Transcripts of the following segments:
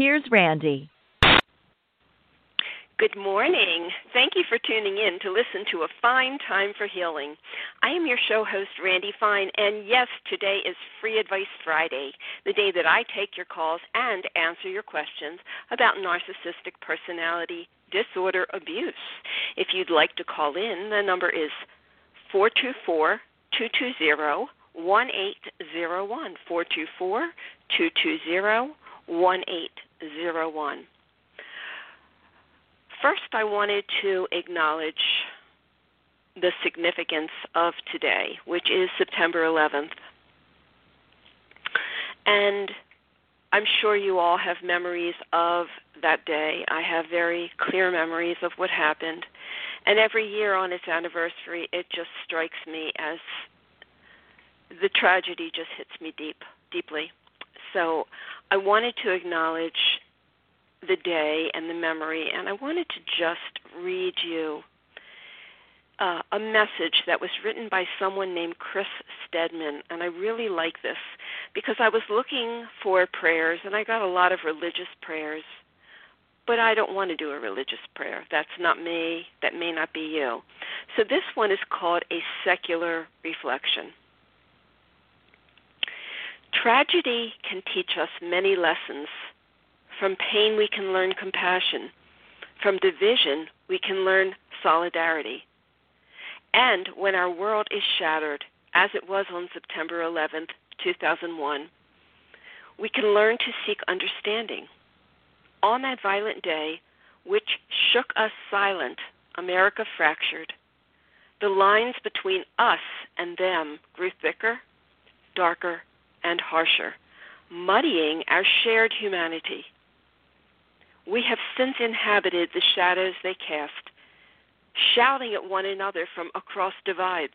here's Randi. Good morning. Thank you for tuning in to listen to A Fine Time for Healing. I am your show host, Randi Fine, and yes, today is Free Advice Friday, the day that I take your calls and answer your questions about narcissistic personality disorder abuse. If you'd like to call in, the number is 424 220 1801. 424 220 1801. First, I wanted to acknowledge the significance of today, which is September 11th. And I'm sure you all have memories of that day. I have very clear memories of what happened. And every year on its anniversary, it just strikes me as the tragedy just hits me deep, deeply. So I wanted to acknowledge the day and the memory, and I wanted to just read you uh, a message that was written by someone named Chris Stedman, and I really like this because I was looking for prayers, and I got a lot of religious prayers, but I don't want to do a religious prayer. That's not me. That may not be you. So this one is called a secular reflection. Tragedy can teach us many lessons from pain, we can learn compassion. From division, we can learn solidarity. And when our world is shattered, as it was on September 11, 2001, we can learn to seek understanding. On that violent day, which shook us silent, America fractured. The lines between us and them grew thicker, darker, and harsher, muddying our shared humanity. We have since inhabited the shadows they cast, shouting at one another from across divides.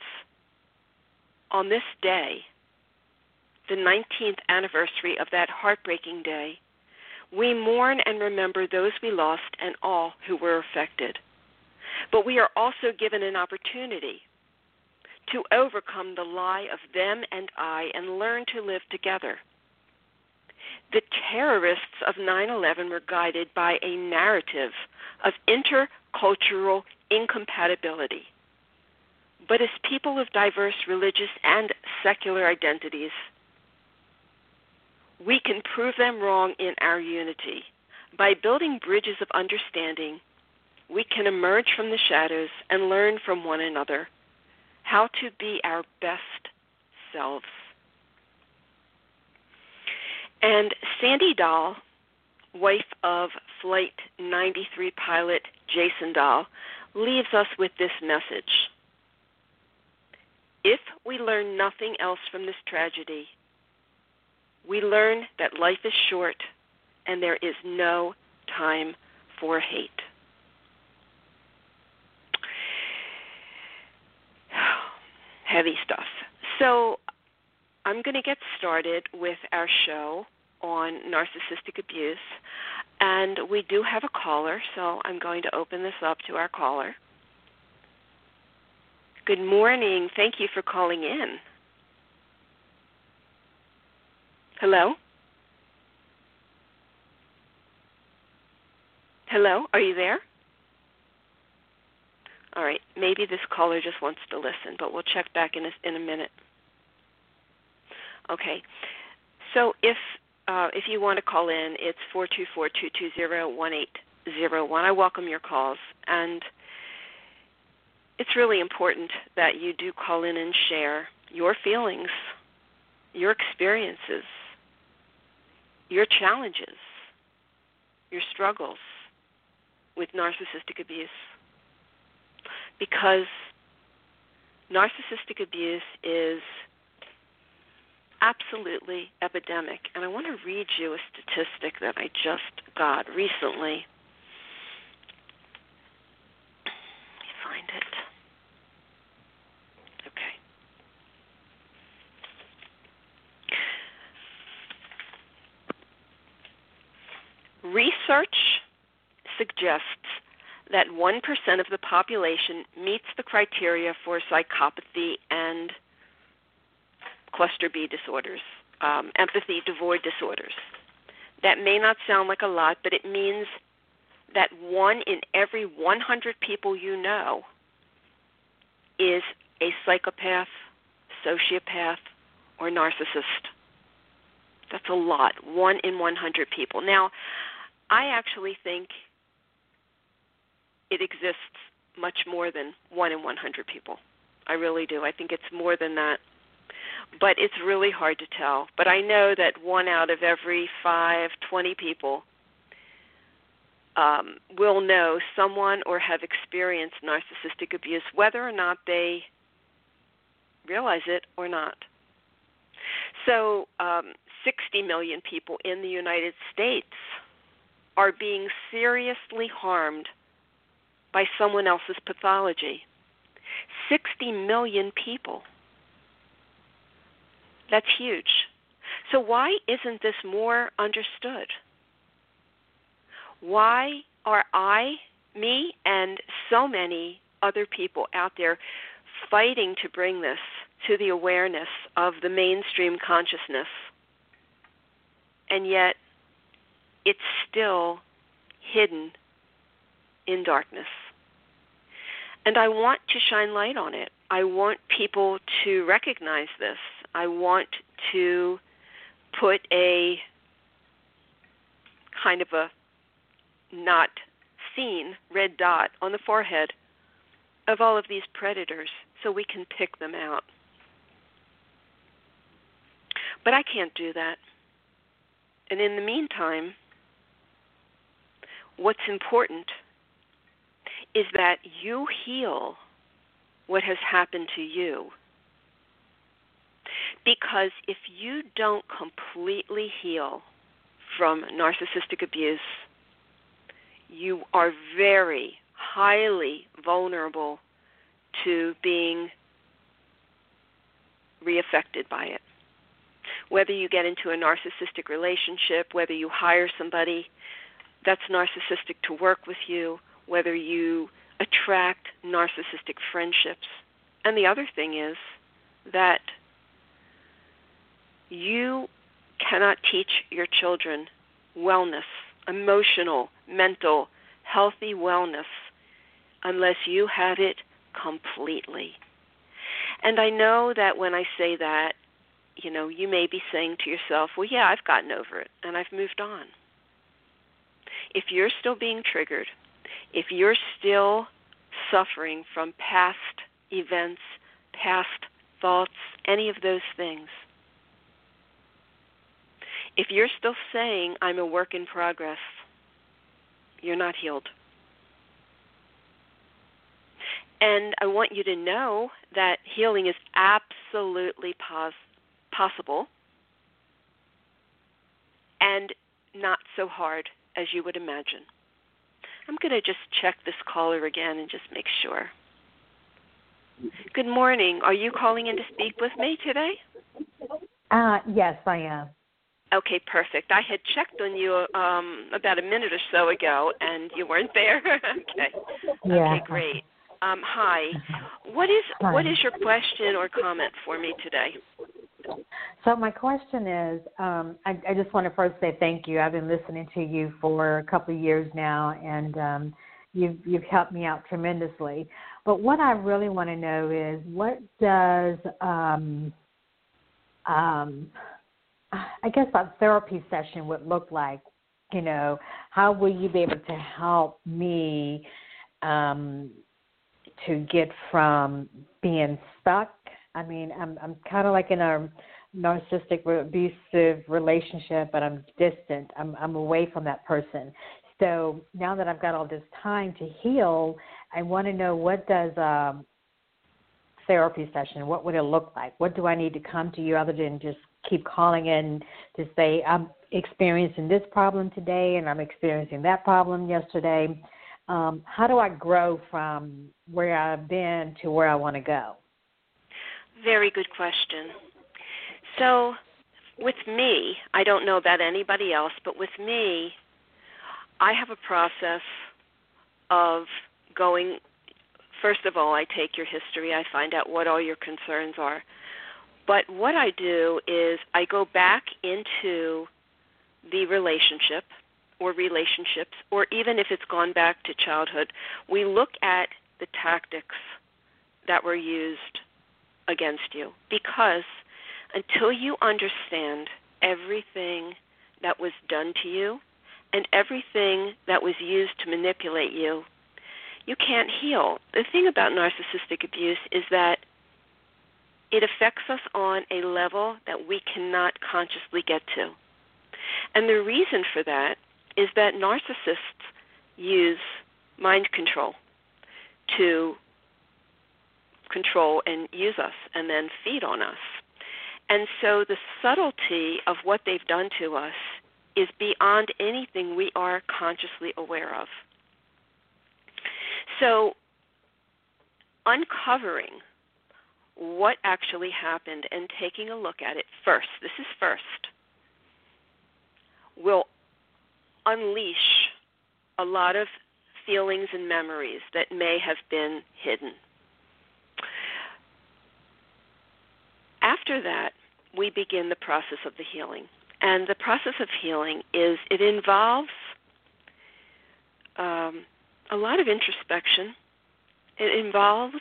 On this day, the 19th anniversary of that heartbreaking day, we mourn and remember those we lost and all who were affected. But we are also given an opportunity to overcome the lie of them and I and learn to live together. The terrorists of 9 11 were guided by a narrative of intercultural incompatibility. But as people of diverse religious and secular identities, we can prove them wrong in our unity. By building bridges of understanding, we can emerge from the shadows and learn from one another how to be our best selves. And Sandy Dahl, wife of Flight 93 pilot Jason Dahl, leaves us with this message. If we learn nothing else from this tragedy, we learn that life is short and there is no time for hate. Heavy stuff. So I'm going to get started with our show on narcissistic abuse. And we do have a caller, so I'm going to open this up to our caller. Good morning. Thank you for calling in. Hello? Hello? Are you there? All right. Maybe this caller just wants to listen, but we'll check back in a, in a minute. Okay. So if uh, if you want to call in, it's four two four two two zero one eight zero one. I welcome your calls, and it's really important that you do call in and share your feelings, your experiences, your challenges, your struggles with narcissistic abuse. Because narcissistic abuse is absolutely epidemic. And I want to read you a statistic that I just got recently. Let me find it. Okay. Research suggests that 1% of the population meets the criteria for psychopathy and cluster B disorders, um, empathy devoid disorders. That may not sound like a lot, but it means that one in every 100 people you know is a psychopath, sociopath, or narcissist. That's a lot. One in 100 people. Now, I actually think it exists much more than one in 100 people. I really do. I think it's more than that. But it's really hard to tell. But I know that one out of every five, 20 people um, will know someone or have experienced narcissistic abuse, whether or not they realize it or not. So, um, 60 million people in the United States are being seriously harmed by someone else's pathology. 60 million people. That's huge. So, why isn't this more understood? Why are I, me, and so many other people out there fighting to bring this to the awareness of the mainstream consciousness? And yet, it's still hidden in darkness. And I want to shine light on it. I want people to recognize this. I want to put a kind of a not seen red dot on the forehead of all of these predators so we can pick them out. But I can't do that. And in the meantime, what's important is that you heal what has happened to you. Because if you don't completely heal from narcissistic abuse, you are very highly vulnerable to being reaffected by it. Whether you get into a narcissistic relationship, whether you hire somebody that's narcissistic to work with you, whether you attract narcissistic friendships. And the other thing is that you cannot teach your children wellness, emotional, mental, healthy wellness, unless you have it completely. And I know that when I say that, you know, you may be saying to yourself, well, yeah, I've gotten over it and I've moved on. If you're still being triggered, if you're still suffering from past events, past thoughts, any of those things, if you're still saying, I'm a work in progress, you're not healed. And I want you to know that healing is absolutely pos- possible and not so hard as you would imagine. I'm going to just check this caller again and just make sure. Good morning. Are you calling in to speak with me today? Uh, yes, I am. Okay, perfect. I had checked on you um, about a minute or so ago, and you weren't there. okay. Yeah. Okay, great. Um, hi. What is Hi. what is your question or comment for me today? So my question is, um, I, I just want to first say thank you. I've been listening to you for a couple of years now, and um, you've you've helped me out tremendously. But what I really want to know is, what does um, um, I guess a therapy session would look like? You know, how will you be able to help me um, to get from being stuck? I mean, I'm I'm kind of like in a narcissistic abusive relationship, but I'm distant. I'm I'm away from that person. So now that I've got all this time to heal, I want to know what does um therapy session what would it look like what do i need to come to you other than just keep calling in to say I'm experiencing this problem today and I'm experiencing that problem yesterday. Um, how do I grow from where I've been to where I want to go? Very good question. So, with me, I don't know about anybody else, but with me, I have a process of going. First of all, I take your history, I find out what all your concerns are. But what I do is I go back into the relationship or relationships, or even if it's gone back to childhood, we look at the tactics that were used against you. Because until you understand everything that was done to you and everything that was used to manipulate you, you can't heal. The thing about narcissistic abuse is that it affects us on a level that we cannot consciously get to. And the reason for that is that narcissists use mind control to control and use us and then feed on us. And so the subtlety of what they've done to us is beyond anything we are consciously aware of. So, uncovering what actually happened and taking a look at it first, this is first, will unleash a lot of feelings and memories that may have been hidden. After that, we begin the process of the healing. And the process of healing is it involves um, a lot of introspection. It involves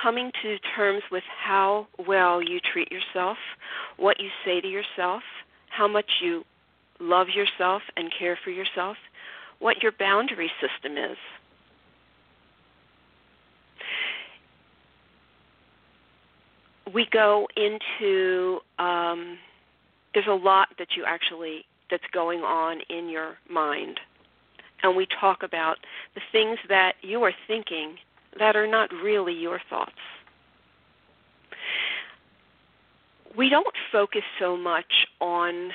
coming to terms with how well you treat yourself, what you say to yourself, how much you love yourself and care for yourself, what your boundary system is. We go into um, there's a lot that you actually that's going on in your mind, and we talk about the things that you are thinking that are not really your thoughts. We don't focus so much on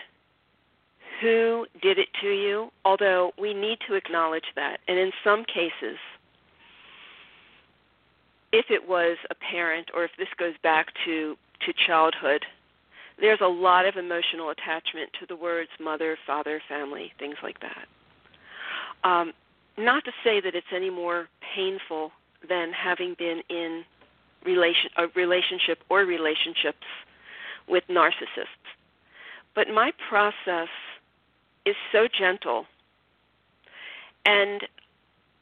who did it to you, although we need to acknowledge that. And in some cases, if it was a parent or if this goes back to, to childhood, there's a lot of emotional attachment to the words mother, father, family, things like that. Um, not to say that it's any more painful than having been in relation, a relationship or relationships with narcissists. But my process is so gentle. And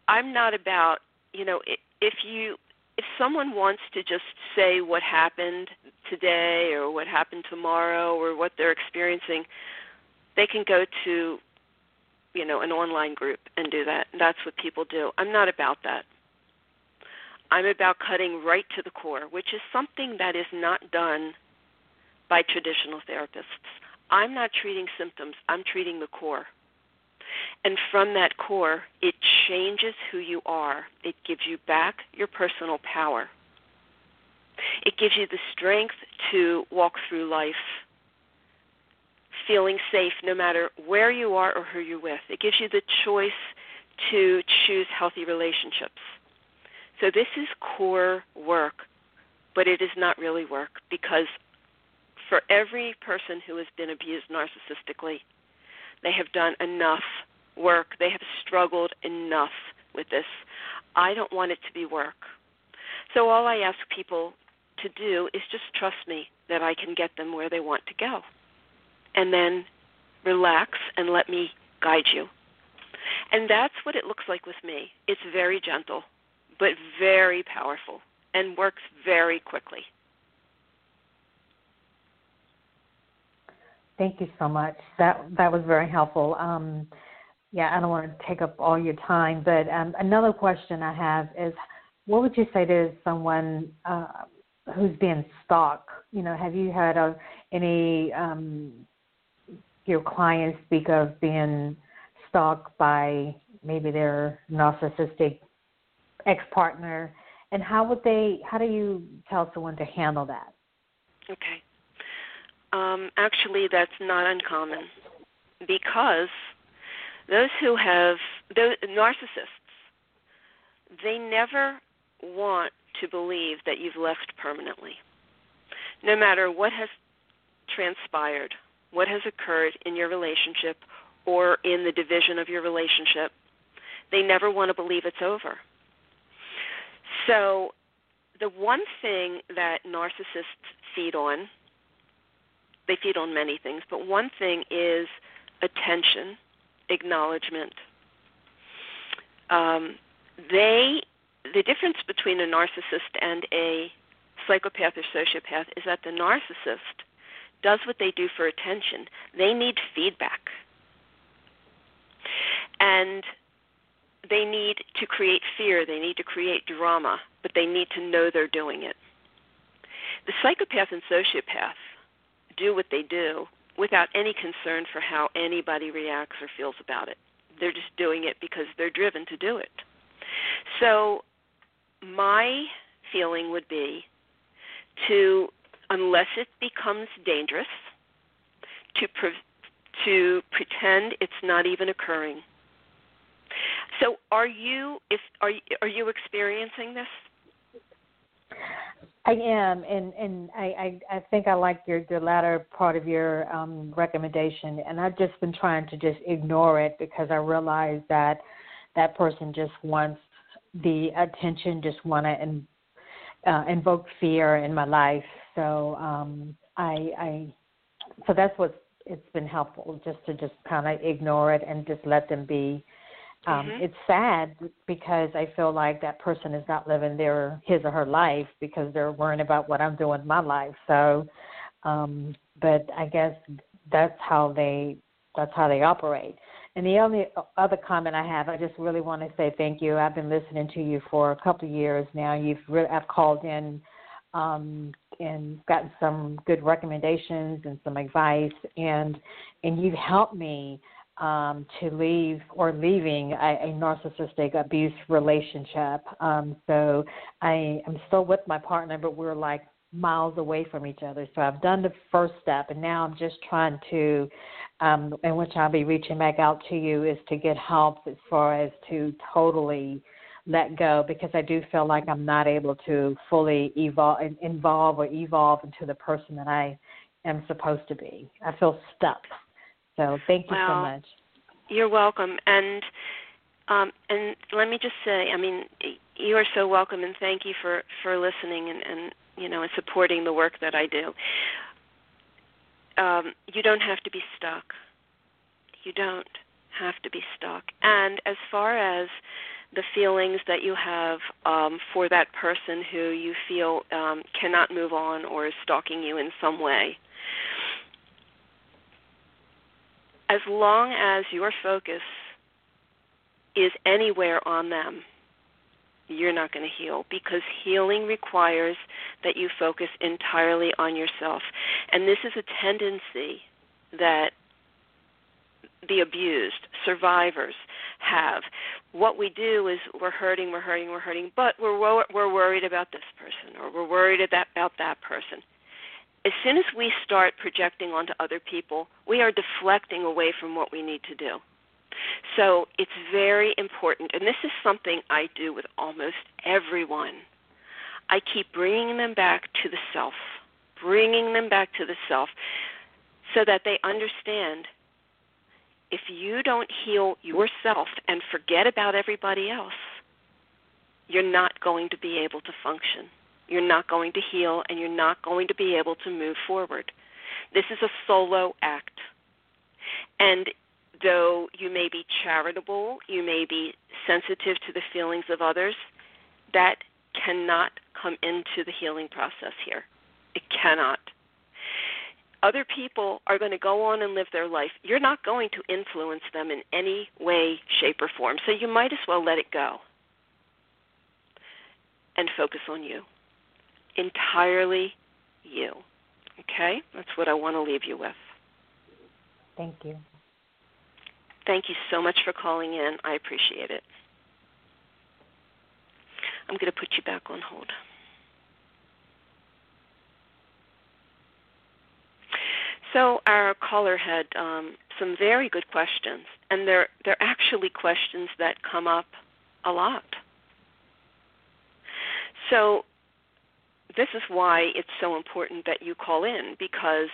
I'm not about, you know, if you if someone wants to just say what happened today or what happened tomorrow or what they're experiencing, they can go to you know, an online group and do that. That's what people do. I'm not about that. I'm about cutting right to the core, which is something that is not done by traditional therapists. I'm not treating symptoms, I'm treating the core. And from that core, it changes who you are. It gives you back your personal power. It gives you the strength to walk through life feeling safe no matter where you are or who you're with. It gives you the choice to choose healthy relationships. So, this is core work, but it is not really work because for every person who has been abused narcissistically, they have done enough work. They have struggled enough with this. I don't want it to be work. So all I ask people to do is just trust me that I can get them where they want to go. And then relax and let me guide you. And that's what it looks like with me. It's very gentle, but very powerful and works very quickly. Thank you so much. That that was very helpful. Um, yeah, I don't want to take up all your time, but um, another question I have is, what would you say to someone uh, who's being stalked? You know, have you had a, any um, your clients speak of being stalked by maybe their narcissistic ex-partner, and how would they? How do you tell someone to handle that? Okay. um, actually, that's not uncommon because those who have those narcissists, they never want to believe that you've left permanently. No matter what has transpired, what has occurred in your relationship or in the division of your relationship, they never want to believe it's over. So, the one thing that narcissists feed on, they feed on many things, but one thing is attention, acknowledgement. Um, they, the difference between a narcissist and a psychopath or sociopath is that the narcissist does what they do for attention. They need feedback. And they need to create fear, they need to create drama, but they need to know they're doing it. The psychopath and sociopath do what they do without any concern for how anybody reacts or feels about it. They're just doing it because they're driven to do it. So, my feeling would be to, unless it becomes dangerous, to pre- to pretend it's not even occurring. So, are you if are are you experiencing this? I am, and and I, I I think I like your the latter part of your um, recommendation, and I've just been trying to just ignore it because I realize that that person just wants the attention, just want to in, uh, invoke fear in my life. So um, I I so that's what it's been helpful just to just kind of ignore it and just let them be um, mm-hmm. It's sad because I feel like that person is not living their his or her life because they're worrying about what I'm doing in my life. So, um, but I guess that's how they that's how they operate. And the only other comment I have, I just really want to say thank you. I've been listening to you for a couple of years now. You've really, I've called in um, and gotten some good recommendations and some advice, and and you've helped me um, to leave or leaving a, a narcissistic abuse relationship. Um, so I am still with my partner, but we're like miles away from each other. So I've done the first step, and now I'm just trying to, um, in which I'll be reaching back out to you, is to get help as far as to totally let go because I do feel like I'm not able to fully evolve, involve or evolve into the person that I am supposed to be. I feel stuck. So thank you well, so much. You're welcome. And um, and let me just say, I mean, you are so welcome, and thank you for for listening and, and you know and supporting the work that I do. Um, you don't have to be stuck. You don't have to be stuck. And as far as the feelings that you have um, for that person who you feel um, cannot move on or is stalking you in some way, as long as your focus is anywhere on them, you're not going to heal because healing requires that you focus entirely on yourself. And this is a tendency that the abused, survivors have. What we do is we're hurting, we're hurting, we're hurting, but we're we're worried about this person or we're worried about that person as soon as we start projecting onto other people, we are deflecting away from what we need to do. So it's very important, and this is something I do with almost everyone. I keep bringing them back to the self, bringing them back to the self, so that they understand if you don't heal yourself and forget about everybody else, you're not going to be able to function you're not going to heal and you're not going to be able to move forward. This is a solo act. And though you may be charitable, you may be sensitive to the feelings of others, that cannot come into the healing process here. It cannot. Other people are going to go on and live their life. You're not going to influence them in any way, shape, or form. So you might as well let it go and focus on you entirely you. Okay? That's what I want to leave you with. Thank you. Thank you so much for calling in. I appreciate it. I'm going to put you back on hold. So our caller had um, some very good questions, and they're they're actually questions that come up a lot. So this is why it's so important that you call in because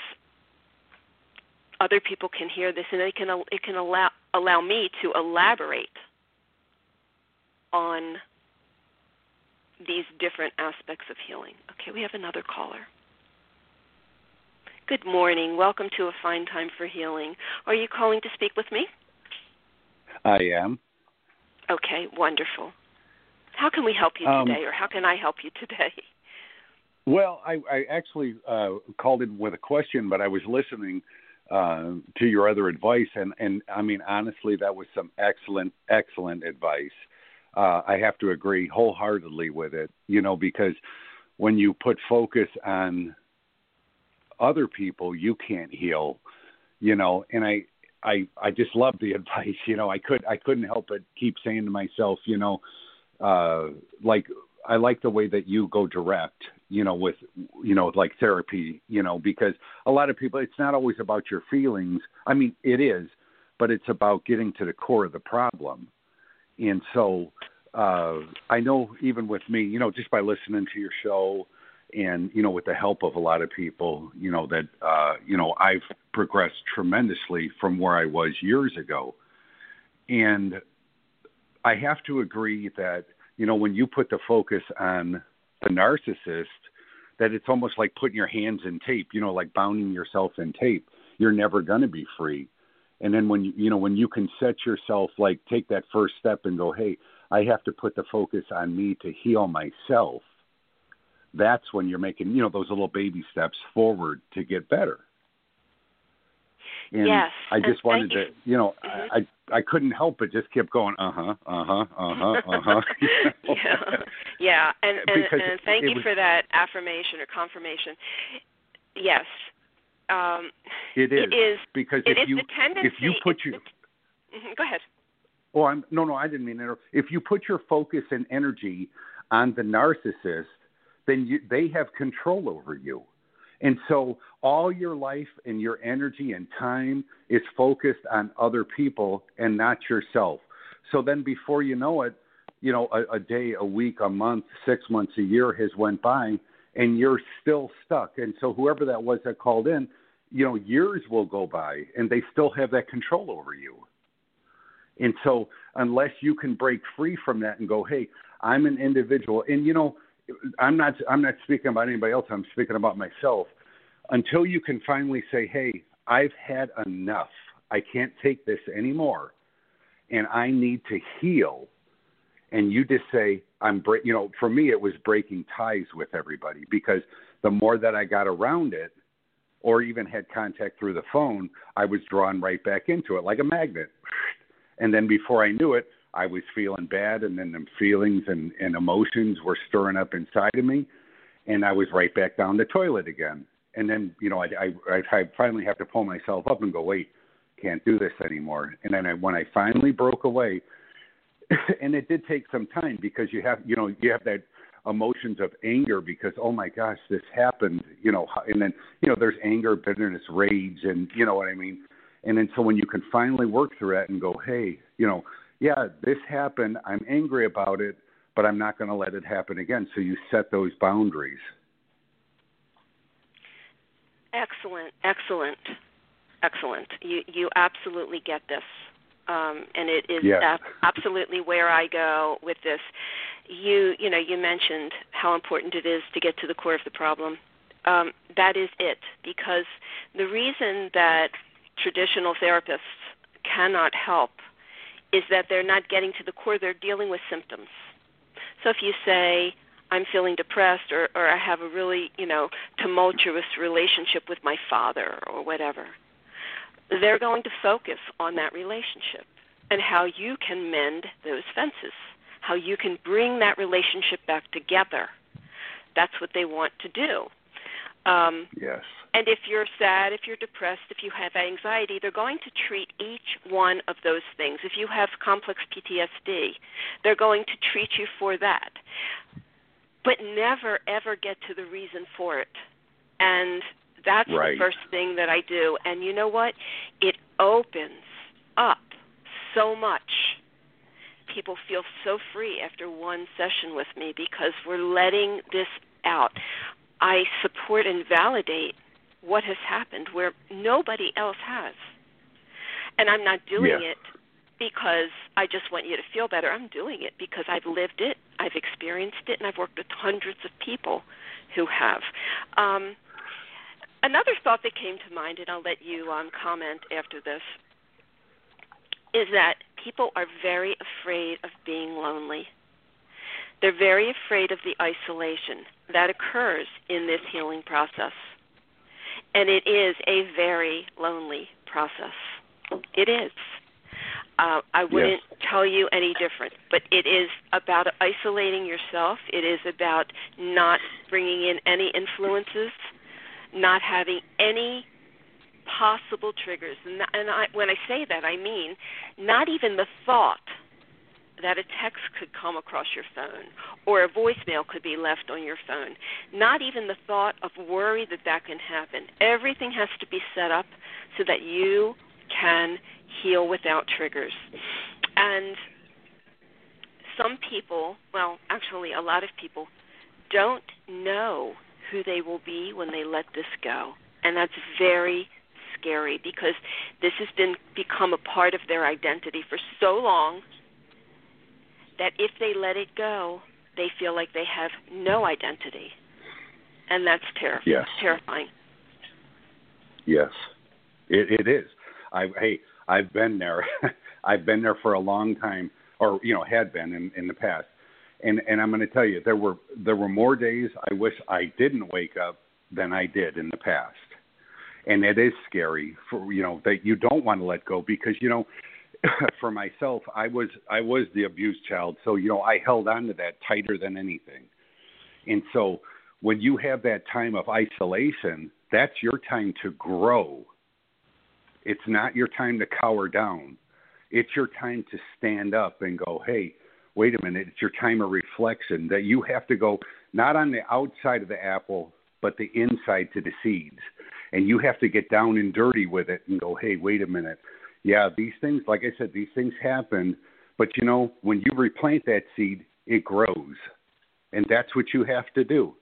other people can hear this and it can it can allow allow me to elaborate on these different aspects of healing. Okay, we have another caller. Good morning. Welcome to A Fine Time for Healing. Are you calling to speak with me? I am. Okay, wonderful. How can we help you Um, today, or how can I help you today? Well, I, I actually uh, called in with a question, but I was listening uh, to your other advice, and, and I mean, honestly, that was some excellent, excellent advice. Uh, I have to agree wholeheartedly with it, you know, because when you put focus on other people, you can't heal, you know, and I, I, I just love the advice, you know, I could, I couldn't help but keep saying to myself, you know, uh, like I like the way that you go direct, you know, with you know, like therapy, you know, because a lot of people it's not always about your feelings. I mean, it is, but it's about getting to the core of the problem. And so uh I know even with me, you know, just by listening to your show and you know with the help of a lot of people, you know that uh you know, I've progressed tremendously from where I was years ago. And I have to agree that you know when you put the focus on the narcissist, that it's almost like putting your hands in tape. You know, like bounding yourself in tape. You're never going to be free. And then when you you know when you can set yourself like take that first step and go, hey, I have to put the focus on me to heal myself. That's when you're making you know those little baby steps forward to get better. And Yes, I and just wanted you. to, you know, Mhm. I I couldn't help but just kept going, uh huh, uh huh, uh huh, uh huh. yeah, yeah, and and, Because and thank it you was- for that affirmation or confirmation. Yes, um, It is, It is- because it if is you if you put your the- Mhm, go ahead. oh I'm no no I didn't mean that. If you put your focus and energy on the narcissist, then you, they have control over you. And so all your life and your energy and time is focused on other people and not yourself. So then before you know it, you know, a, a day, a week, a month, six months, a year has went by and you're still stuck. And so whoever that was that called in, you know, years will go by and they still have that control over you. And so unless you can break free from that and go, hey, I'm an individual, and you know, I'm not I'm not speaking about anybody else. I'm speaking about myself. Until you can finally say, hey, I've had enough. I can't take this anymore, and I need to heal. And you just say, I'm break. You know, for me, it was breaking ties with everybody because the more that I got around it, or even had contact through the phone, I was drawn right back into it like a magnet. And then before I knew it, I was feeling bad, and then the feelings and, and emotions were stirring up inside of me, and I was right back down the toilet again. And then, you know, I, I, I finally have to pull myself up and go, wait, can't do this anymore. And then I, when I finally broke away, and it did take some time because you have, you know, you have that emotions of anger because oh my gosh, this happened, you know, and then you know there's anger, bitterness, rage, and you know what I mean. And then so when you can finally work through that and go, hey, you know, yeah, this happened. I'm angry about it, but I'm not going to let it happen again. So you set those boundaries. Excellent, excellent, excellent. You you absolutely get this, um, and it is Yes. ab- absolutely where I go with this. You you know you mentioned how important it is to get to the core of the problem. Um, that is it, because the reason that traditional therapists cannot help is that they're not getting to the core. They're dealing with symptoms. So if you say, I'm feeling depressed or, or I have a really, you know, tumultuous relationship with my father or whatever, they're going to focus on that relationship and how you can mend those fences, how you can bring that relationship back together. That's what they want to do. Um, Yes. and if you're sad, if you're depressed, if you have anxiety, they're going to treat each one of those things. If you have complex PTSD, they're going to treat you for that. But never, ever get to the reason for it. And That's right. the first thing that I do. And you know what? It opens up so much. People feel so free after one session with me because we're letting this out. I support and validate what has happened where nobody else has. And I'm not doing Yeah. it because I just want you to feel better. I'm doing it because I've lived it, I've experienced it, and I've worked with hundreds of people who have. Um, another thought that came to mind, and I'll let you um, comment after this, is that people are very afraid of being lonely. They're very afraid of the isolation that occurs in this healing process. And it is a very lonely process. It is. Uh, I wouldn't tell you any different, but it is about isolating yourself. It is about not bringing in any influences, not having any possible triggers. And, and I, when I say that, I mean not even the thought that a text could come across your phone or a voicemail could be left on your phone. Not even the thought of worry that that can happen. Everything has to be set up so that you can heal without triggers. And some people, well, actually, a lot of people, don't know who they will be when they let this go. And that's very scary because this has been become a part of their identity for so long that if they let it go, they feel like they have no identity. And that's terrifying. Yes. terrifying. Yes, it, it is. I hey, I've been there. I've been there for a long time, or you know, had been in, in the past. And and I'm going to tell you, there were there were more days I wish I didn't wake up than I did in the past. And it is scary for you know that you don't want to let go because you know for myself I was I was the abused child so you know I held on to that tighter than anything. And so when you have that time of isolation, that's your time to grow. It's not your time to cower down. It's your time to stand up and go, hey, wait a minute. It's your time of reflection that you have to go not on the outside of the apple, but the inside to the seeds. And you have to get down and dirty with it and go, hey, wait a minute. Yeah, these things, like I said, these things happen. But you know, when you replant that seed, it grows. And that's what you have to do.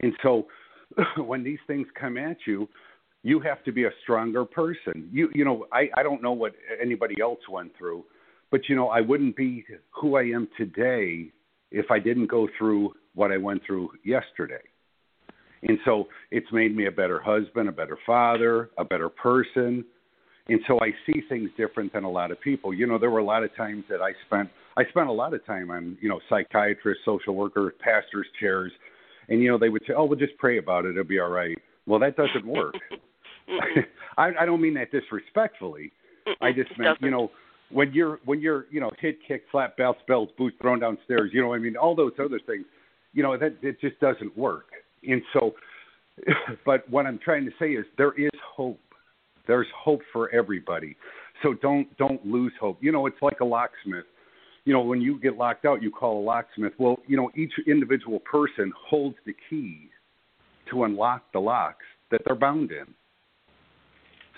And so when these things come at you, you have to be a stronger person. You you know, I, I don't know what anybody else went through, but you know, I wouldn't be who I am today if I didn't go through what I went through yesterday. And so it's made me a better husband, a better father, a better person. And so I see things different than a lot of people. You know, there were a lot of times that I spent I spent a lot of time on, you know, psychiatrists, social workers, pastors' chairs, and you know, they would say, "Oh, we'll just pray about it; it'll be all right." Well, that doesn't work. I, I don't mean that disrespectfully. I just meant, you know, when you're when you're, you know, hit, kick, slap, bounce, belts, boots thrown downstairs, you know, what I mean, all those other things, you know, that it just doesn't work. And so, but what I'm trying to say is there is hope. There's hope for everybody. So don't don't lose hope. You know, it's like a locksmith. You know, when you get locked out, you call a locksmith. Well, you know, each individual person holds the key to unlock the locks that they're bound in.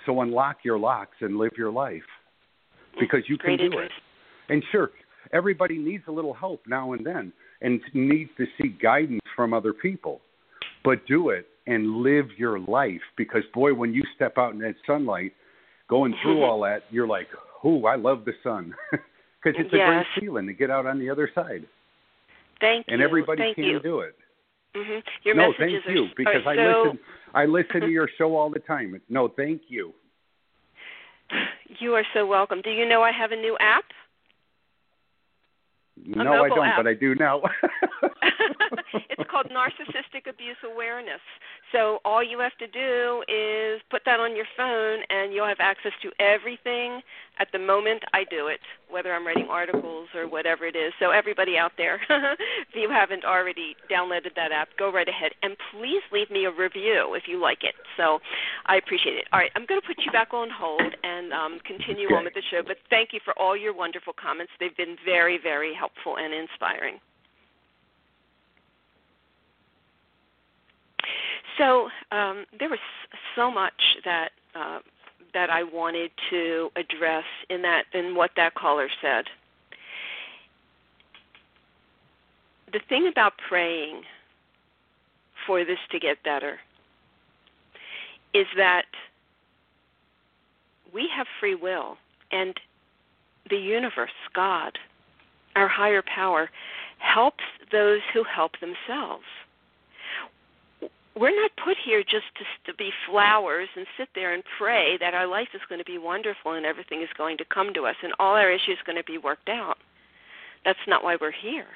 So unlock your locks and live your life because you can Great do advice. it. And sure, everybody needs a little help now and then and needs to seek guidance from other people. But do it and live your life because boy, when you step out in that sunlight, going through all that, you're like, "Oh, I love the sun." Because it's a Yes. great feeling to get out on the other side, Thank and you. And everybody Thank can you. do it. hmm Your no, thank you are, because are I listen. I listen to your show all the time. No, thank you. You are so welcome. Do you know I have a new app? No, I don't, app. but I do now. it's called Narcissistic Abuse Awareness. So all you have to do is put that on your phone, and you'll have access to everything at the moment I do it, whether I'm writing articles or whatever it is. So everybody out there, if you haven't already downloaded that app, go right ahead and please leave me a review if you like it. So I appreciate it. All right, I'm going to put you back on hold and um, continue on with the show. But thank you for all your wonderful comments. They've been very, very helpful and inspiring. So um, there was so much that uh, that I wanted to address in that in what that caller said. The thing about praying for this to get better is that we have free will and the universe, God, our higher power, helps those who help themselves. We're not put here just to, to be flowers and sit there and pray that our life is going to be wonderful and everything is going to come to us and all our issues are going to be worked out. That's not why we're here.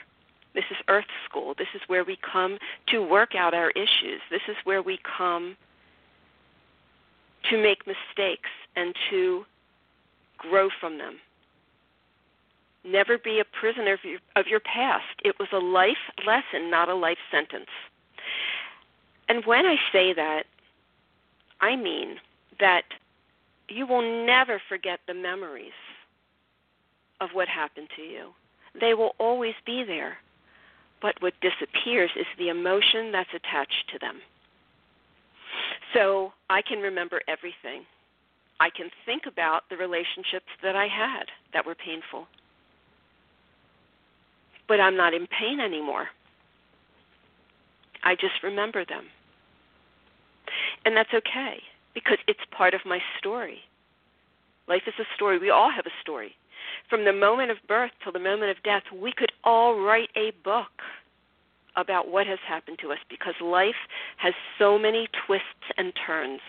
This is Earth School. This is where we come to work out our issues. This is where we come to make mistakes and to grow from them. Never be a prisoner of your, of your past. It was a life lesson, not a life sentence. And when I say that, I mean that you will never forget the memories of what happened to you. They will always be there. But what disappears is the emotion that's attached to them. So I can remember everything. I can think about the relationships that I had that were painful. But I'm not in pain anymore. I just remember them. And that's okay because it's part of my story. Life is a story. We all have a story. From the moment of birth till the moment of death, we could all write a book about what has happened to us because life has so many twists and turns.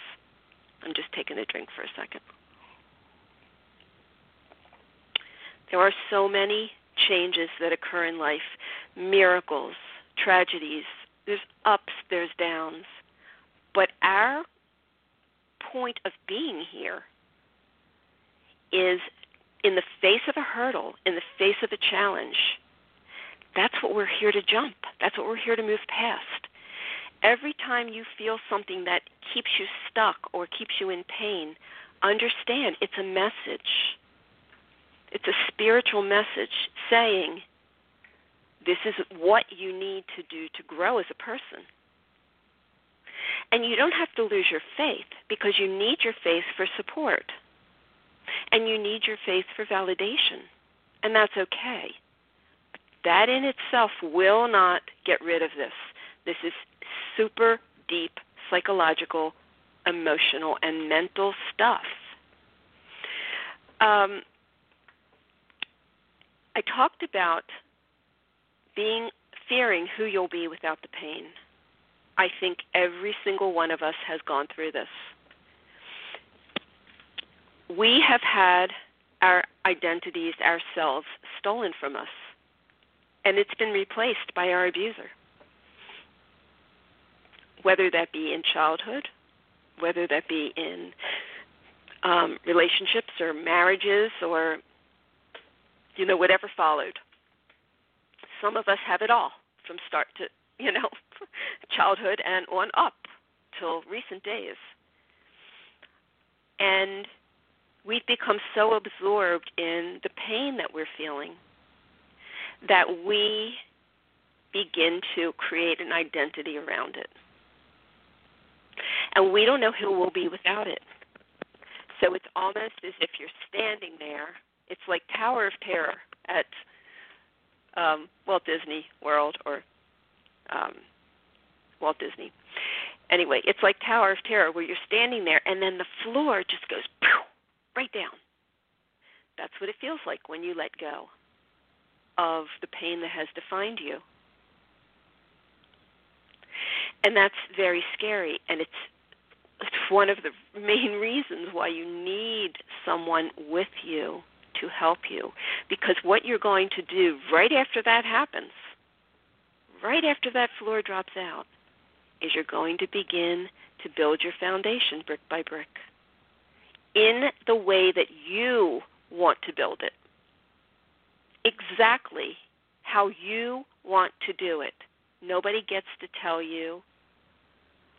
I'm just taking a drink for a second. There are so many changes that occur in life miracles, tragedies. There's ups, there's downs. But our point of being here is in the face of a hurdle, in the face of a challenge, that's what we're here to jump. That's what we're here to move past. Every time you feel something that keeps you stuck or keeps you in pain, understand it's a message. It's a spiritual message saying this is what you need to do to grow as a person. And you don't have to lose your faith because you need your faith for support. And you need your faith for validation. And that's okay. That in itself will not get rid of this. This is super deep psychological, emotional, and mental stuff. Um, I talked about being fearing who you'll be without the pain. I think every single one of us has gone through this. We have had our identities, ourselves, stolen from us and it's been replaced by our abuser. Whether that be in childhood, whether that be in um, relationships or marriages or you know whatever followed. Some of us have it all from start to you know childhood and on up till recent days. And we've become so absorbed in the pain that we're feeling that we begin to create an identity around it. And we don't know who we'll be without it. So it's almost as if you're standing there. It's like Tower of Terror at um, Walt Disney World or um, Walt Disney. Anyway, it's like Tower of Terror where you're standing there and then the floor just goes right down. That's what it feels like when you let go of the pain that has defined you. And that's very scary and it's it's one of the main reasons why you need someone with you to help you because what you're going to do right after that happens right after that floor drops out is you're going to begin to build your foundation brick by brick in the way that you want to build it exactly how you want to do it. Nobody gets to tell you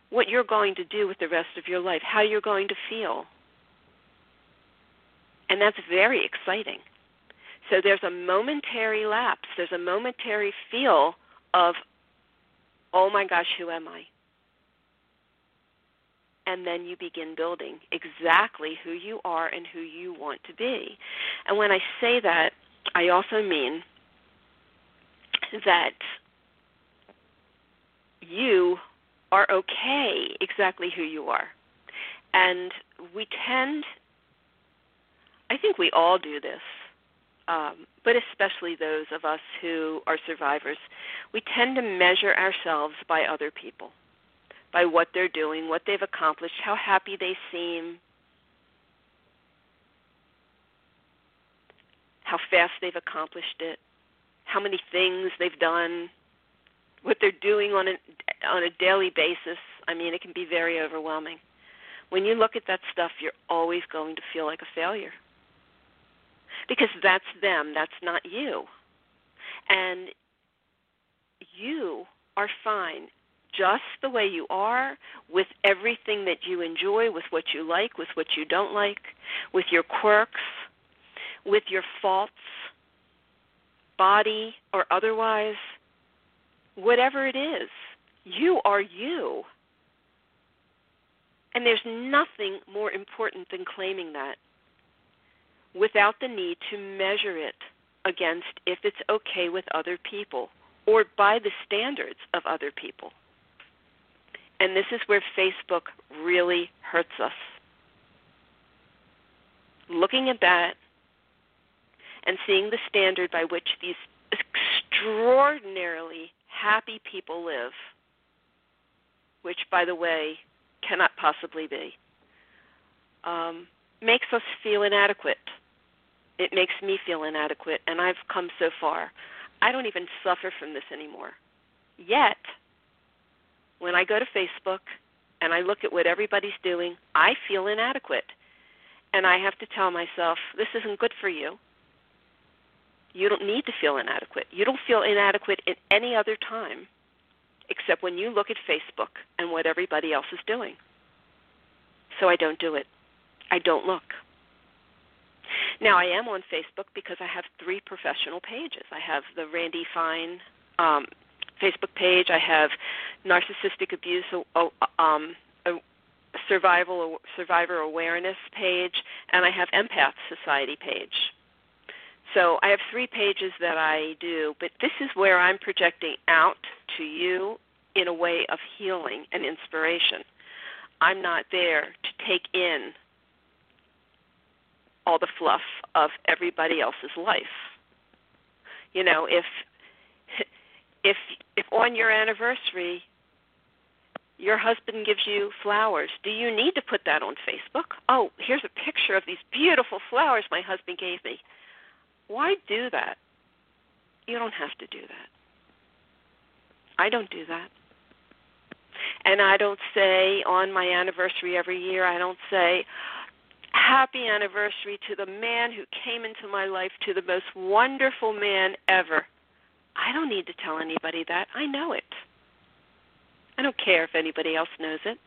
what you're going to do with the rest of your life, how you're going to feel. And that's very exciting. So there's a momentary lapse, there's a momentary feel of, oh my gosh, who am I? And then you begin building exactly who you are and who you want to be. And when I say that, I also mean that you are okay exactly who you are. And we tend, I think we all do this, um, but especially those of us who are survivors, we tend to measure ourselves by other people, by what they're doing, what they've accomplished, how happy they seem, how fast they've accomplished it, how many things they've done, what they're doing on a on a daily basis. I mean, it can be very overwhelming. When you look at that stuff, you're always going to feel like a failure. Because that's them, that's not you. And you are fine just the way you are, with everything that you enjoy, with what you like, with what you don't like, with your quirks, with your faults, body or otherwise, whatever it is. You are you. And there's nothing more important than claiming that without the need to measure it against if it's okay with other people or by the standards of other people. And this is where Facebook really hurts us. Looking at that and seeing the standard by which these extraordinarily happy people live, which, by the way, cannot possibly be, um, makes us feel inadequate. It makes me feel inadequate, and I've come so far. I don't even suffer from this anymore. Yet, when I go to Facebook and I look at what everybody's doing, I feel inadequate. And I have to tell myself, this isn't good for you. You don't need to feel inadequate. You don't feel inadequate at any other time except when you look at Facebook and what everybody else is doing. So I don't do it. I don't look. Now I am on Facebook because I have three professional pages. I have the Randi Fine um, Facebook page. I have narcissistic abuse um, survival survivor awareness page, and I have Empath Society page. So I have three pages that I do, but this is where I'm projecting out to you in a way of healing and inspiration. I'm not there to take in all the fluff of everybody else's life. You know, if if if on your anniversary your husband gives you flowers, do you need to put that on Facebook? Oh, here's a picture of these beautiful flowers my husband gave me. Why do that? You don't have to do that. I don't do that. And I don't say on my anniversary every year, I don't say, Happy anniversary to the man who came into my life, to the most wonderful man ever. I don't need to tell anybody that. I know it. I don't care if anybody else knows it.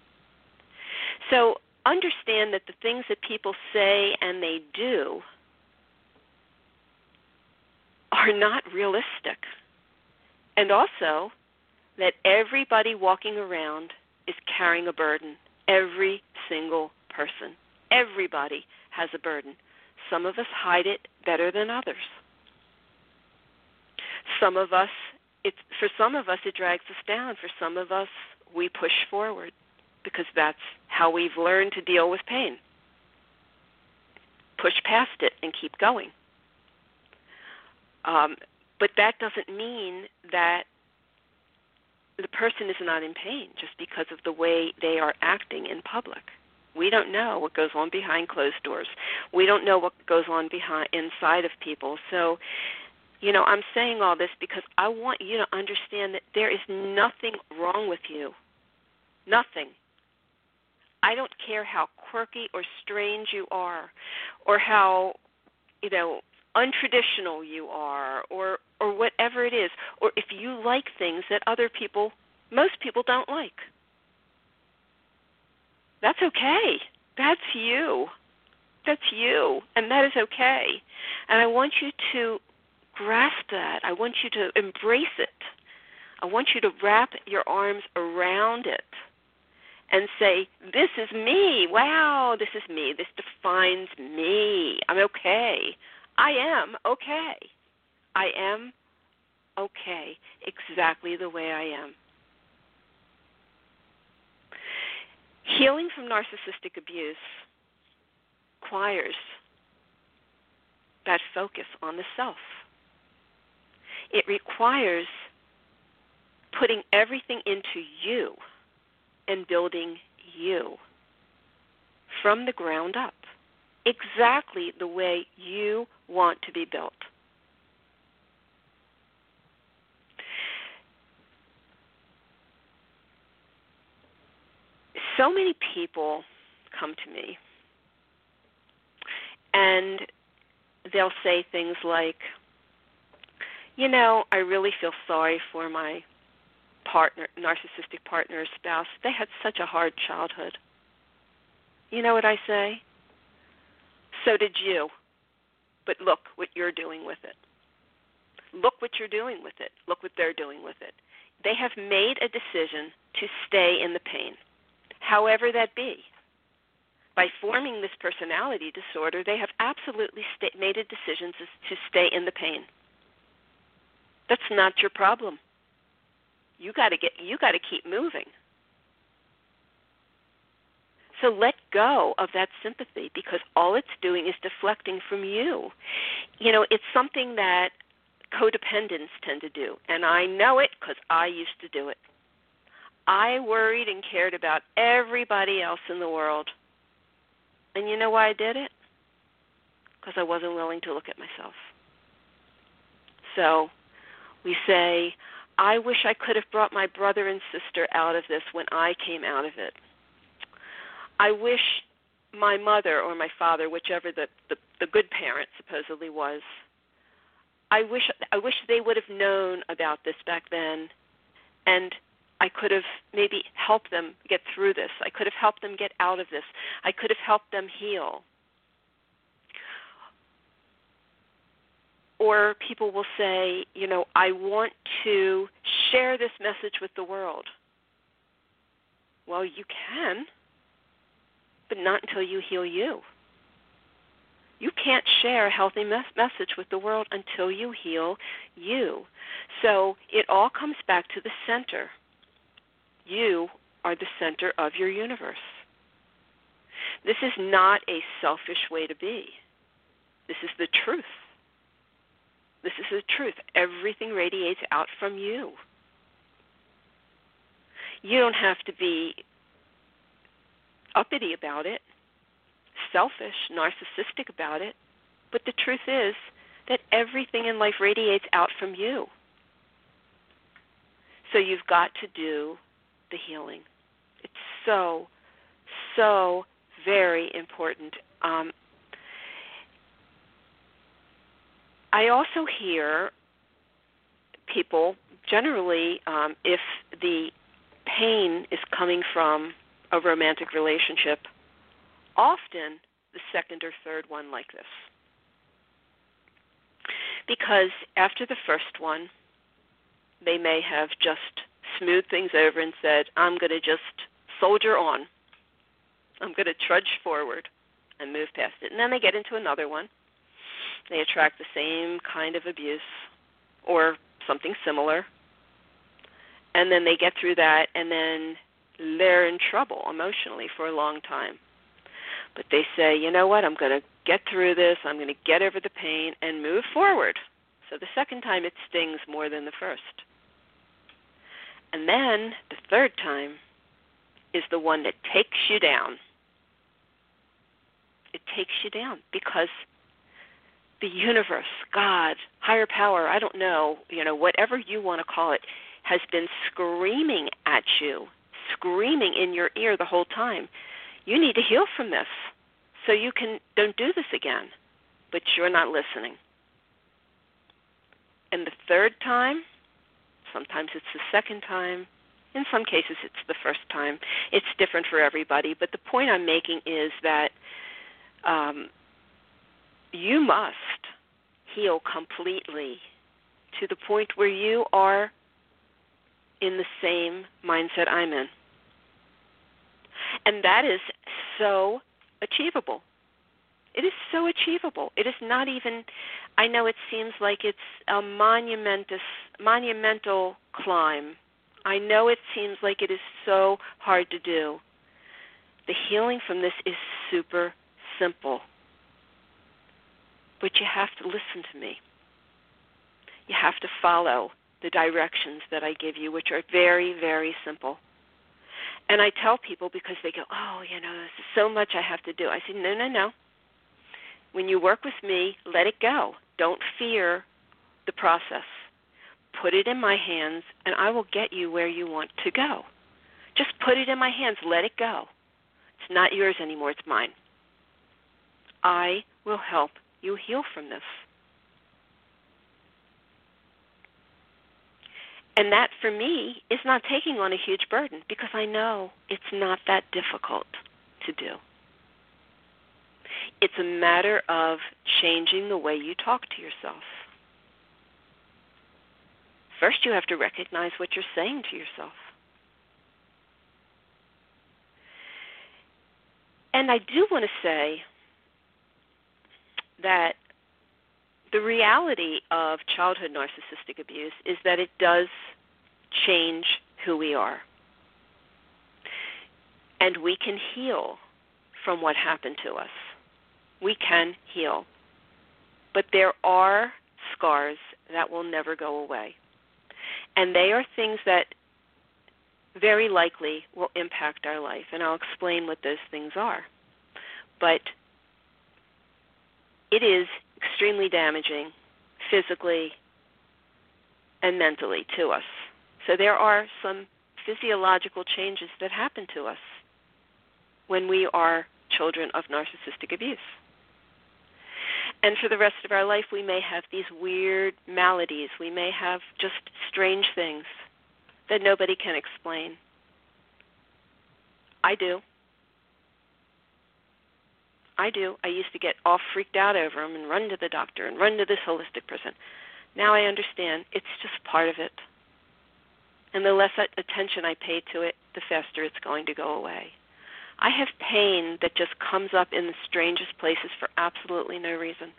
So understand that the things that people say and they do are not realistic. And also that everybody walking around is carrying a burden. Every single person. Everybody has a burden. Some of us hide it better than others. Some of us, it, for some of us, it drags us down. For some of us, we push forward because that's how we've learned to deal with pain. Push past it and keep going. Um, but that doesn't mean that the person is not in pain just because of the way they are acting in public. We don't know what goes on behind closed doors. We don't know what goes on behind inside of people. So, you know, I'm saying all this because I want you to understand that there is nothing wrong with you. Nothing. I don't care how quirky or strange you are or how, you know, untraditional you are or or whatever it is or if you like things that other people most people don't like. That's okay. That's you. That's you. And that is okay. And i want you to grasp that i want you to embrace it i want you to wrap your arms around it and say, This is me. Wow, this is me. This defines me. I'm okay. I am okay. I am okay exactly the way I am. Healing from narcissistic abuse requires that focus on the self. It requires putting everything into you and building you from the ground up, exactly the way you want to be built. So many people come to me and they'll say things like, you know, I really feel sorry for my partner, narcissistic partner or spouse. They had such a hard childhood. You know what I say? So did you. But look what you're doing with it. Look what you're doing with it. Look what they're doing with it. They have made a decision to stay in the pain, however that be. By forming this personality disorder, they have absolutely sta- made a decision to, to stay in the pain. That's not your problem. You got to get you got to keep moving. So let go of that sympathy because all it's doing is deflecting from you. You know, it's something that codependents tend to do, and I know it because I used to do it. I worried and cared about everybody else in the world. And you know why I did it? Because I wasn't willing to look at myself. So we say, I wish I could have brought my brother and sister out of this when I came out of it. I wish my mother or my father, whichever the, the, the good parent supposedly was, I wish I wish they would have known about this back then and I could have maybe helped them get through this. I could have helped them get out of this. I could have helped them heal. Or people will say, you know, I want to share this message with the world. Well, you can, but not until you heal you. You can't share a healthy mes- message with the world until you heal you. So it all comes back to the center. You are the center of your universe. This is not a selfish way to be. This is the truth. This is the truth. Everything radiates out from you. You don't have to be uppity about it, selfish, narcissistic about it, but the truth is that everything in life radiates out from you. So you've got to do the healing. It's so, so very important. Um, I also hear people generally, um, if the pain is coming from a romantic relationship, often the second or third one like this. Because after the first one, they may have just smoothed things over and said, I'm going to just soldier on. I'm going to trudge forward and move past it. And then they get into another one they attract the same kind of abuse or something similar. And then they get through that and then they're in trouble emotionally for a long time. But they say, you know what, I'm going to get through this, I'm going to get over the pain and move forward. So the second time it stings more than the first. And then the third time is the one that takes you down. It takes you down because the universe, God, higher power, I don't know, you know, whatever you want to call it, has been screaming at you, screaming in your ear the whole time. You need to heal from this so you can don't do this again. But you're not listening. And the third time, sometimes it's the second time, in some cases it's the first time. It's different for everybody, but the point I'm making is that um, you must heal completely to the point where you are in the same mindset I'm in. And that is so achievable. It is so achievable. It is not even I know it seems like it's a monumentous monumental climb. I know it seems like it is so hard to do. The healing from this is super simple. But you have to listen to me. You have to follow the directions that I give you, which are very, very simple. And I tell people because they go, Oh, you know, there's so much I have to do. I say, No, no, no. When you work with me, let it go. Don't fear the process. Put it in my hands, and I will get you where you want to go. Just put it in my hands. Let it go. It's not yours anymore, it's mine. I will help you heal from this. And that for me is not taking on a huge burden because I know it's not that difficult to do. It's a matter of changing the way you talk to yourself. First, you have to recognize what you're saying to yourself. And I do want to say that the reality of childhood narcissistic abuse is that it does change who we are. And we can heal from what happened to us. We can heal. But there are scars that will never go away. And they are things that very likely will impact our life. And I'll explain what those things are. But it is extremely damaging physically and mentally to us. So there are some physiological changes that happen to us when we are children of narcissistic abuse. And for the rest of our life, we may have these weird maladies. We may have just strange things that nobody can explain. I do. I do. I used to get all freaked out over them and run to the doctor and run to this holistic person. Now I understand it's just part of it. And the less attention I pay to it, the faster it's going to go away. I have pain that just comes up in the strangest places for absolutely no reason.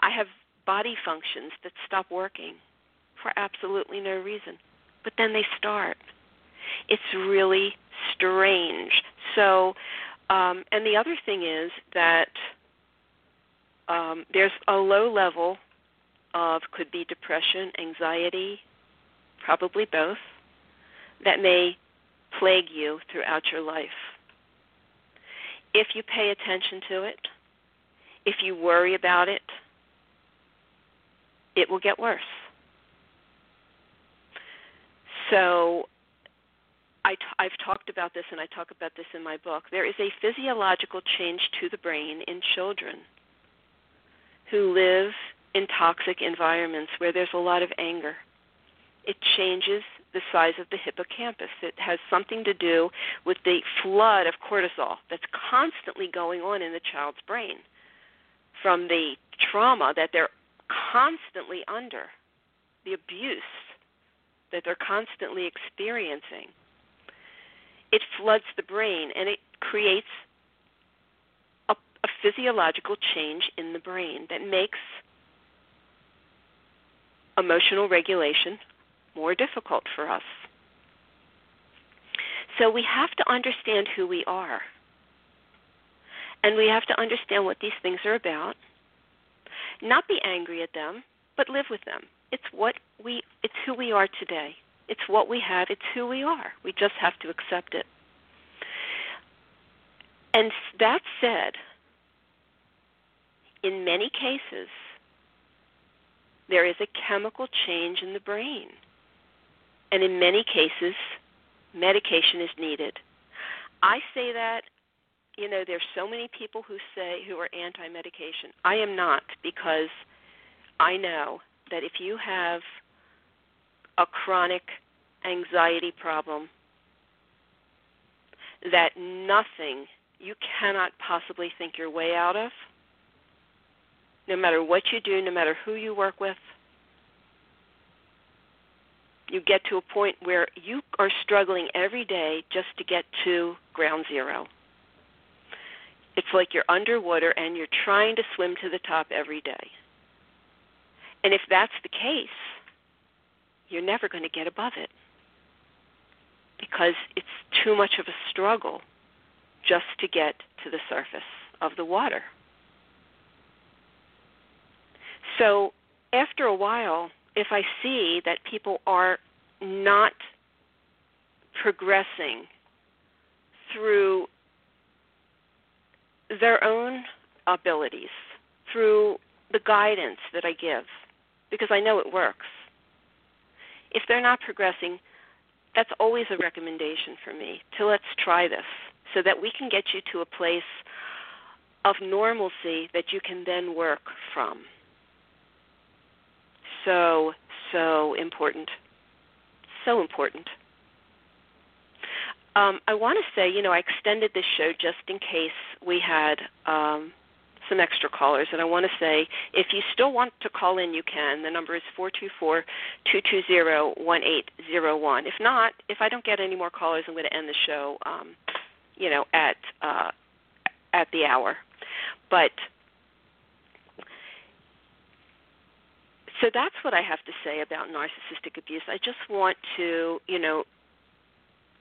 I have body functions that stop working for absolutely no reason, but then they start. It's really strange. So, um, and the other thing is that um, there's a low level of could be depression, anxiety, probably both, that may plague you throughout your life. If you pay attention to it, if you worry about it, it will get worse. So I t- I've talked about this and I talk about this in my book. There is a physiological change to the brain in children who live in toxic environments where there's a lot of anger. It changes the size of the hippocampus. It has something to do with the flood of cortisol that's constantly going on in the child's brain from the trauma that they're constantly under, the abuse that they're constantly experiencing it floods the brain and it creates a, a physiological change in the brain that makes emotional regulation more difficult for us. So we have to understand who we are. And we have to understand what these things are about. Not be angry at them, but live with them. It's what we it's who we are today. It's what we have, it's who we are. We just have to accept it. And that said, in many cases, there is a chemical change in the brain. And in many cases, medication is needed. I say that, you know, there's so many people who say who are anti medication. I am not because I know that if you have a chronic anxiety problem that nothing you cannot possibly think your way out of, no matter what you do, no matter who you work with, You get to a point where you are struggling every day just to get to ground zero. It's like you're underwater and you're trying to swim to the top every day. And if that's the case, you're never going to get above it because it's too much of a struggle just to get to the surface of the water. So after a while, if I see that people are not progressing through their own abilities, through the guidance that I give, because I know it works. If they're not progressing, that's always a recommendation for me to let's try this so that we can get you to a place of normalcy that you can then work from. So, so important. So important. Um, I want to say, you know, I extended this show just in case we had um, some extra callers. And I want to say, if you still want to call in, you can. The number is four two four two two zero one eight zero one. If not, if I don't get any more callers, I'm going to end the show, um, you know, at uh, at the hour. But so that's what I have to say about narcissistic abuse. I just want to, you know,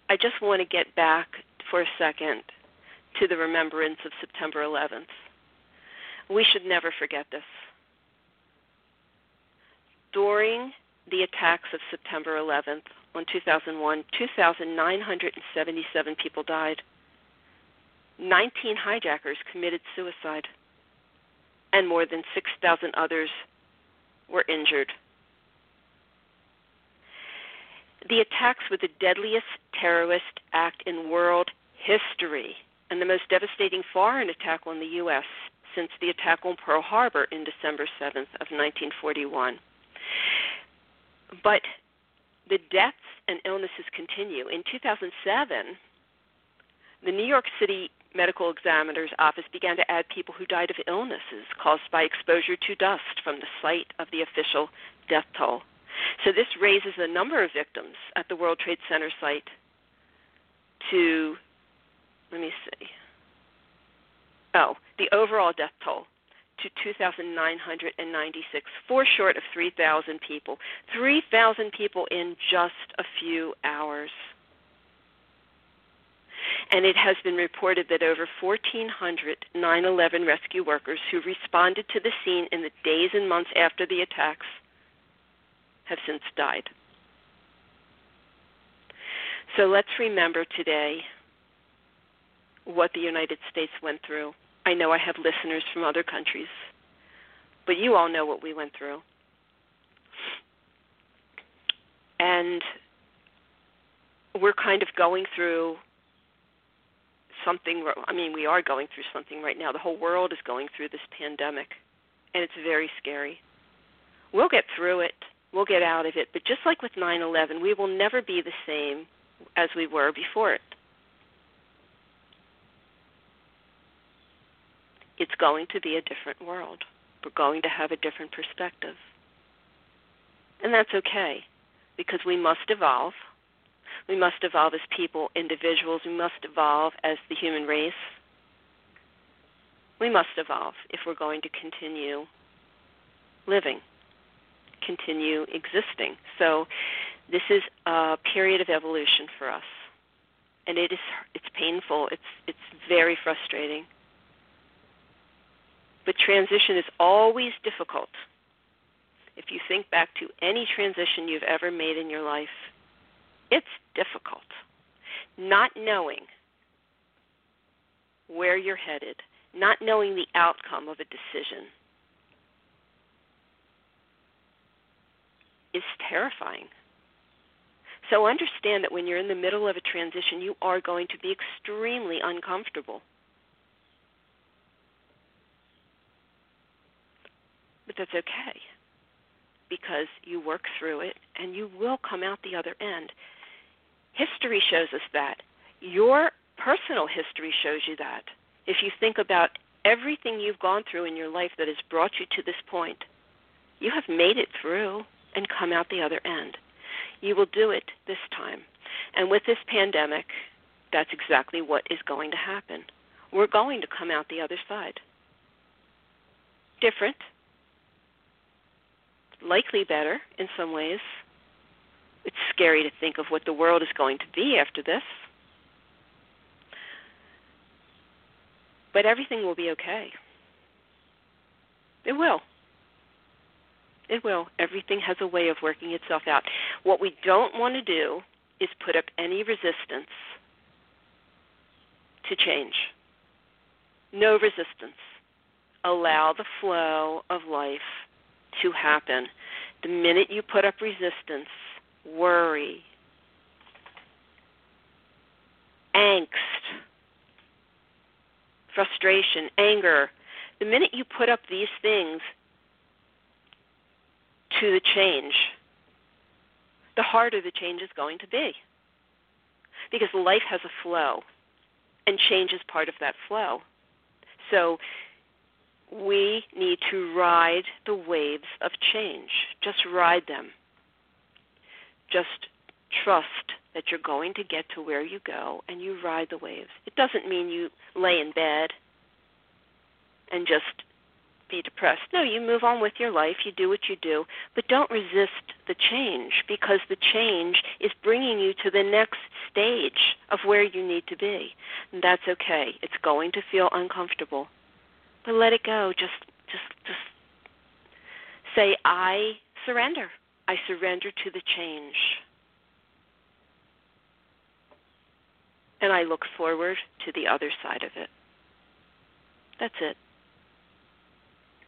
I just want to get back for a second to the remembrance of September 11th. We should never forget this. During the attacks of September 11th on 2001, 2,977 people died. 19 hijackers committed suicide, and more than 6,000 others were injured. The attacks were the deadliest terrorist act in world history and the most devastating foreign attack on the U.S. since the attack on Pearl Harbor in December 7th of 1941. But the deaths and illnesses continue. In 2007, the New York City Medical Examiner's Office began to add people who died of illnesses caused by exposure to dust from the site of the official death toll. So this raises the number of victims at the World Trade Center site to, let me see, oh, the overall death toll to 2,996, four short of 3,000 people. 3,000 people in just a few hours. And it has been reported that over 1,400 9 11 rescue workers who responded to the scene in the days and months after the attacks have since died. So let's remember today what the United States went through. I know I have listeners from other countries, but you all know what we went through. And we're kind of going through something I mean we are going through something right now. The whole world is going through this pandemic and it's very scary. We'll get through it. We'll get out of it, but just like with 9/11, we will never be the same as we were before it. It's going to be a different world. We're going to have a different perspective. And that's okay because we must evolve. We must evolve as people, individuals. We must evolve as the human race. We must evolve if we're going to continue living, continue existing. So this is a period of evolution for us. And it is it's painful. It's it's very frustrating. But transition is always difficult. If you think back to any transition you've ever made in your life, it's difficult. Not knowing where you're headed, not knowing the outcome of a decision is terrifying. So understand that when you're in the middle of a transition, you are going to be extremely uncomfortable. But that's okay because you work through it and you will come out the other end. History shows us that. Your personal history shows you that. If you think about everything you've gone through in your life that has brought you to this point, you have made it through and come out the other end. You will do it this time. And with this pandemic, that's exactly what is going to happen. We're going to come out the other side. Different, likely better in some ways. It's scary to think of what the world is going to be after this. But everything will be okay. It will. It will. Everything has a way of working itself out. What we don't want to do is put up any resistance to change. No resistance. Allow the flow of life to happen. The minute you put up resistance, worry, angst, frustration, anger, the minute you put up these things to the change, the harder the change is going to be. Because life has a flow, and change is part of that flow. So we need to ride the waves of change. Just ride them. Just trust that you're going to get to where you go and you ride the waves. It doesn't mean you lay in bed and just be depressed. No, you move on with your life, you do what you do, but don't resist the change because the change is bringing you to the next stage of where you need to be. And that's okay. It's going to feel uncomfortable. But let it go. Just just just say I surrender. I surrender to the change. And I look forward to the other side of it. That's it.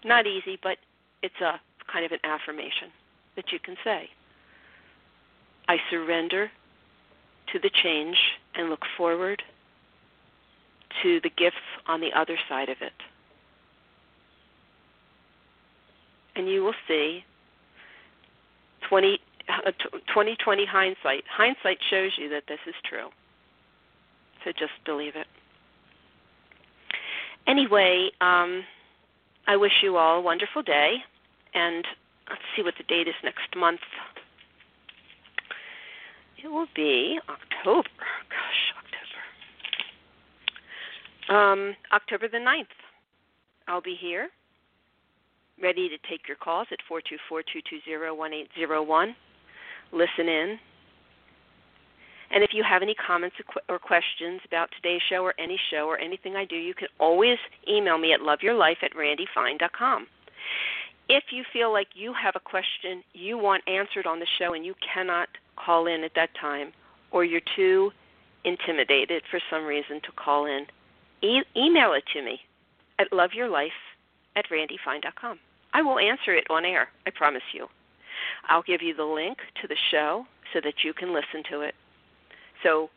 Not easy, but it's a kind of an affirmation that you can say. I surrender to the change and look forward to the gifts on the other side of it. And you will see 20, uh, 2020 hindsight. Hindsight shows you that this is true. So just believe it. Anyway, um, I wish you all a wonderful day, and let's see what the date is next month. It will be October. Gosh, October. Um, October the 9th. I'll be here, ready to take your calls at 424 220 1801. Listen in, and if you have any comments or questions about today's show or any show or anything I do, you can always email me at loveyourlife at randifine.com. If you feel like you have a question you want answered on the show and you cannot call in at that time, or you're too intimidated for some reason to call in, e- email it to me at loveyourlife at randifine.com. I will answer it on air, I promise you. I'll give you the link to the show so that you can listen to it. So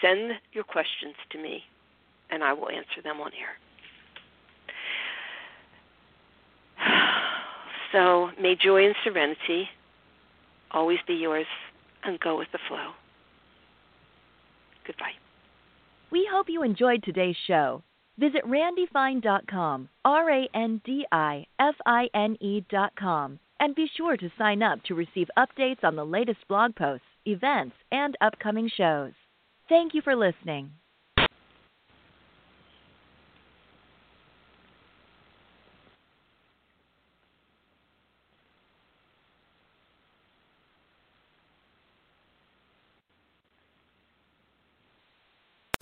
send your questions to me and I will answer them on air. So may joy and serenity always be yours and go with the flow. Goodbye. We hope you enjoyed today's show. Visit randifine.com, R A N D I F I N E.com, and be sure to sign up to receive updates on the latest blog posts events, and upcoming shows. Thank you for listening.